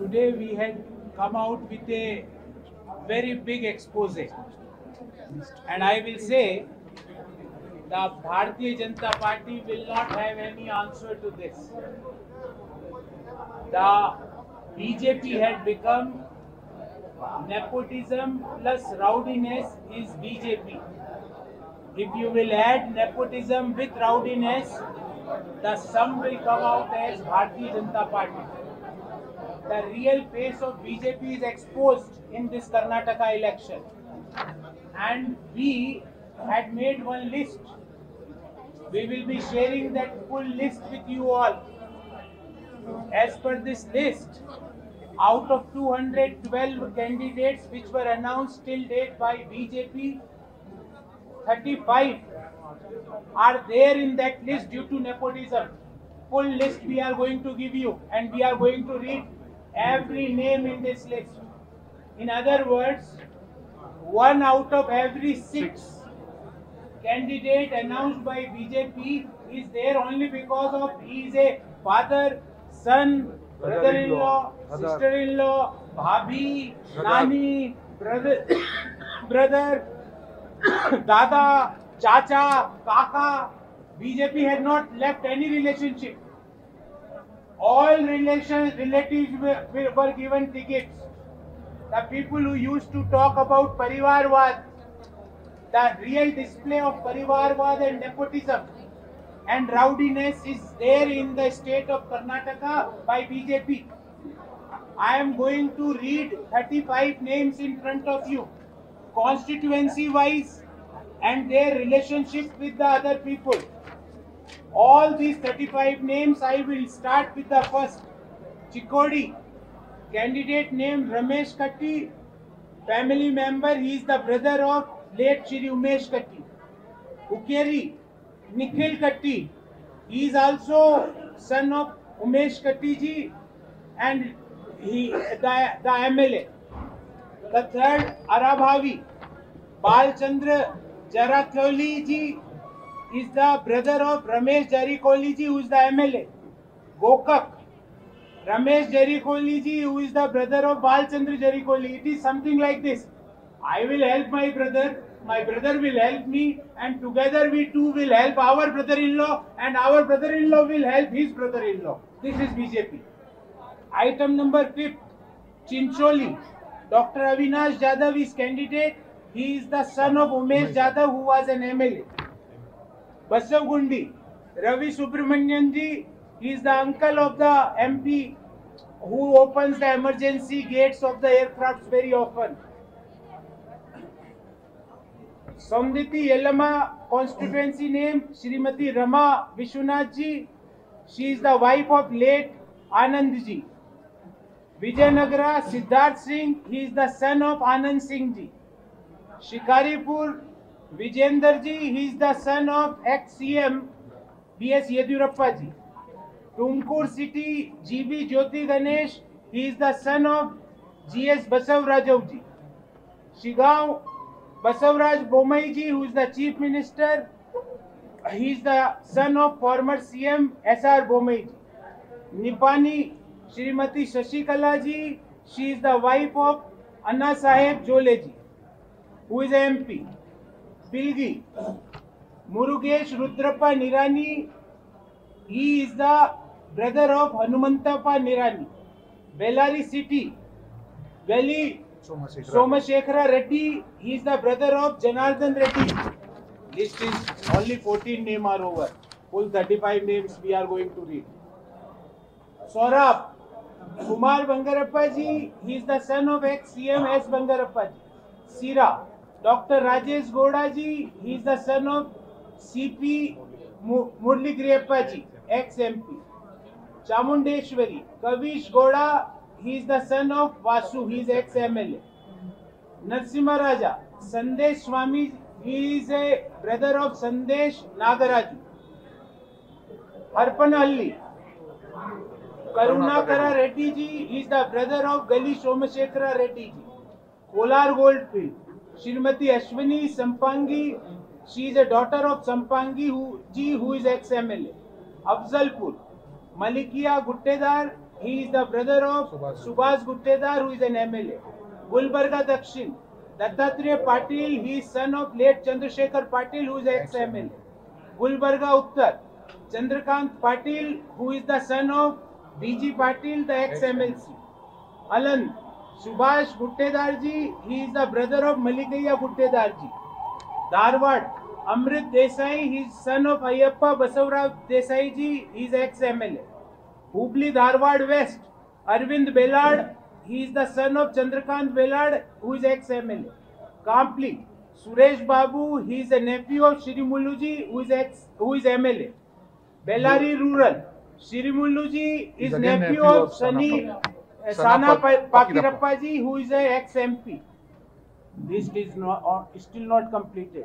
today we had come out with a very big expose. And I will say the Bharatiya Janata Party will not have any answer to this. The BJP had become nepotism plus rowdiness is BJP. If you will add nepotism with rowdiness, the sum will come out as Bharatiya Janata Party the real face of BJP is exposed in this Karnataka election. And we had made one list. We will be sharing that full list with you all. As per this list, out of 212 candidates which were announced till date by BJP, 35 are there in that list due to nepotism. Full list we are going to give you and we are going to read every name in this list. In other words, one out of every six, six. candidate announced by BJP is there only because of he is a father, son, brother-in-law, sister-in-law, bhabhi, nani, brother, brother, dada, chacha, kaka. BJP has not left any relationship. all relations, relatives were, were given tickets. The people who used to talk about was the real display of was and nepotism and rowdiness is there in the state of Karnataka by BJP. I am going to read 35 names in front of you, constituency wise and their relationship with the other people. all these 35 names i will start with the first chikodi candidate name ramesh katti family member he is the brother of late shri umesh katti ukeri nikhil katti he is also son of umesh katti ji and he the, the mla the third arabhavi balchandra jaratholi ji is the brother of Ramesh ji who is the MLA, Gokak. Ramesh ji who is the brother of Balchandra Jarikoli. It is something like this. I will help my brother, my brother will help me, and together we two will help our brother-in-law, and our brother-in-law will help his brother-in-law. This is BJP. Item number 5, Chincholi. Dr. Avinash Jadav is candidate. He is the son of Umesh Jadav, who was an MLA. Basagundi. Ravi Subramanian ji, he is the uncle of the MP who opens the emergency gates of the aircrafts very often. Samditi Yellama constituency name Srimati Rama Vishwanath ji. She is the wife of late Anand ji. Vijayanagara Siddharth Singh, he is the son of Anand Singh ji. Shikaripur Vijender ji he is the son of ex C M B S Yediyurappa ji Tumkur city G B Jyoti Ganesh he is the son of G S Basavaraj ji Shiggaon Basavaraj Bommai ji who is the chief minister he is the son of former C M S R Bommai ji Nipani Shrimati Shashikala ji she is the wife of Anna Saheb Jolle ji who is M P Bilgi, Murugesh Rudrappa Nirani. He is the brother of Hanumantappa Nirani. Bellary City, Valley Somashekhara Reddy. He is the brother of Janardhan Reddy. List is only 14 names are over. Full 35 names we are going to read. Saurabh Kumar Bangarappa ji. He is the son of ex CM S Bangarappa ji. Sira. Doctor Rajesh Gowda ji he is the son of C P Murali Giriyappa ji ex MP Chamundeshwari Kavish Gowda he is the son of Vasu he is ex MLA Narasimha Raja Sandesh Swamy he is a brother of Sandesh Nagaraj Harapanahalli Karunakara Reddy ji is the brother of Gali Somashekhara Reddy ji Kolar gold field Srimati Ashwini Sampangi. She is a daughter of Sampangi who, ji who is ex-MLA. Afzalpur. Malikia Guttedar. He is the brother of Subhas Guttedar who is an MLA. Gulbarga Dakshin. Dattatreya Patil. He is son of late Chandrasekhar Patil who is ex-MLA. Gulbarga Uttar. Chandrakant Patil who is the son of B.G. Patil the ex-MLC. Aland. Subhash Guttedarji, he is the brother of Malikaya Guttedarji. Darwad, Amrit Desai, he is son of Ayappa Basavrao Desai ji, he is ex-MLA. Hubli Darwad West, Arvind Belad, he is the son of Chandrakant Belad, who is ex-MLA. Kampli, Suresh Babu, he is a nephew of Shirimuluji, who is ex, who is MLA. Bellary Rural, Shirimuluji is nephew, nephew of Sunny. Sana Pakirappaji, who is a ex-MP, list is not, or still not completed.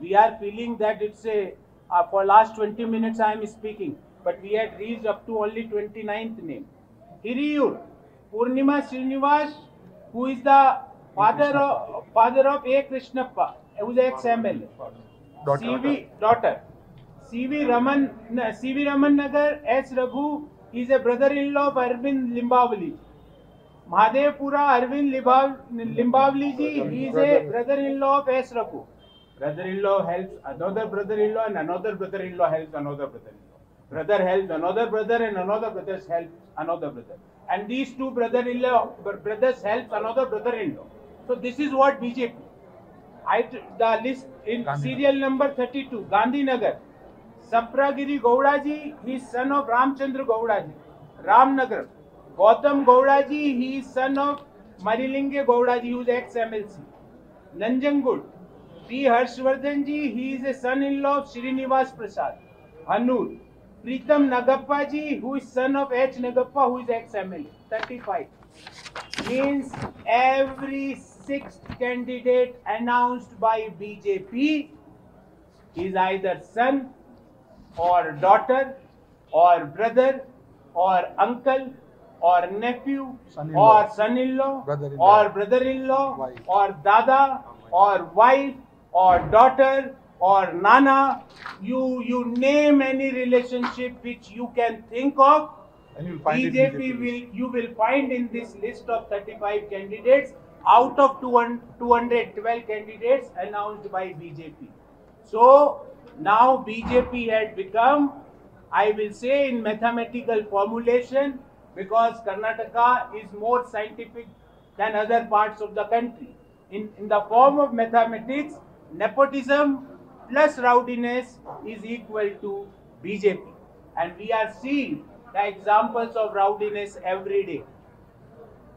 We are feeling that it's a, uh, for last 20 minutes I am speaking, but we had reached up to only 29th name. Hiriyur, Purnima Srinivas, who is the father of, father of A. Krishnappa, who is ex-MLA. CV, daughter. CV Raman, CV Raman Nagar, S. Raghu, is a brother-in-law of Arvind Limbavali. Mahadevpura Arvind Limbavli ji, he is a brother-in-law of S. Raghu. Brother-in-law helps another brother-in-law, and another brother-in-law helps another brother-in-law. Brother helps another brother, and another brother helps another brother. And these two brothers helps another brother-in-law. So this is what BJP. The list in serial number 32, Gandhinagar. Sapragiri Gowda ji, he is son of Ramchandra Gowda ji, Ramnagar. Gautam Gowda ji he son of Marilinge Gowda ji ex M L C Nanjangud P Harshvardhan ji he is a son in law Srinivas Prasad Hanur Preetam Nagappa ji who is son of H Nagappa who is ex M L thirty five means every six candidate announced by BJP is either son or daughter or brother or uncle or nephew son-in-law. or son-in-law brother-in-law. or brother-in-law wife. or dada or wife or daughter or nana you you name any relationship which you can think of and you'll find BJP, will you will find in this list of 35 candidates out of 212 candidates announced by BJP. So now BJP had become, I will say in mathematical formulation, because Karnataka is more scientific than other parts of the country. In, in the form of mathematics, nepotism plus rowdiness is equal to BJP. And we are seeing the examples of rowdiness every day.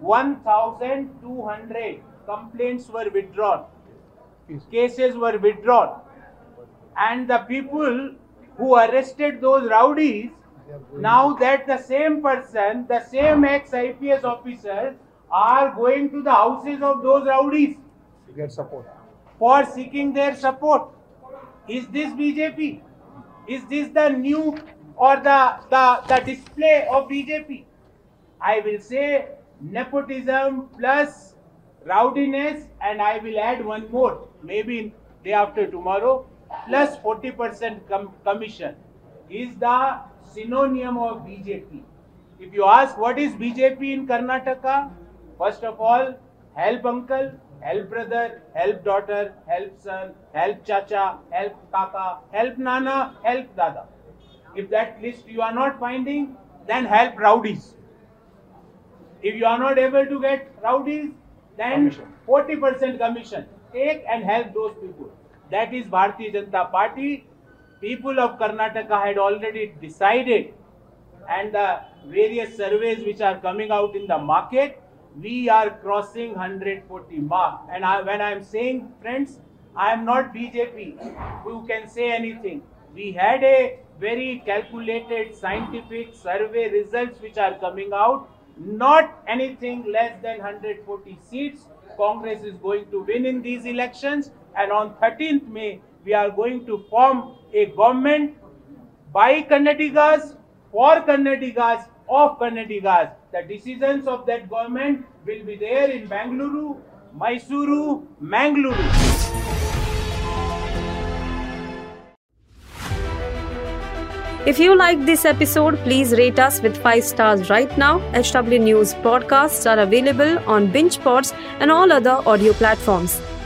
1,200 complaints were withdrawn, cases were withdrawn, and the people who arrested those rowdies now that the same person, the same ex-IPS officer are going to the houses of those rowdies to get support for seeking their support. Is this BJP? Is this the new or the, the, the display of BJP? I will say nepotism plus rowdiness and I will add one more, maybe day after tomorrow, plus 40% com commission is the synonym of BJP. If you ask what is BJP in Karnataka, first of all, help uncle, help brother, help daughter, help son, help chacha, help kaka, help nana, help dada. If that list you are not finding, then help rowdies. If you are not able to get rowdies, then commission. 40% commission. Take and help those people. That is Bharatiya Janata Party people of Karnataka had already decided and the various surveys which are coming out in the market, we are crossing 140 mark. And I, when I am saying, friends, I am not BJP who can say anything. We had a very calculated scientific survey results which are coming out. Not anything less than 140 seats. Congress is going to win in these elections. And on 13th May, we are going to form a government by Karnatikas, for Karnatikas, of Karnatikas. The decisions of that government will be there in Bangalore, Mysuru, Mangaluru. If you like this episode, please rate us with 5 stars right now. HW News podcasts are available on BingePods and all other audio platforms.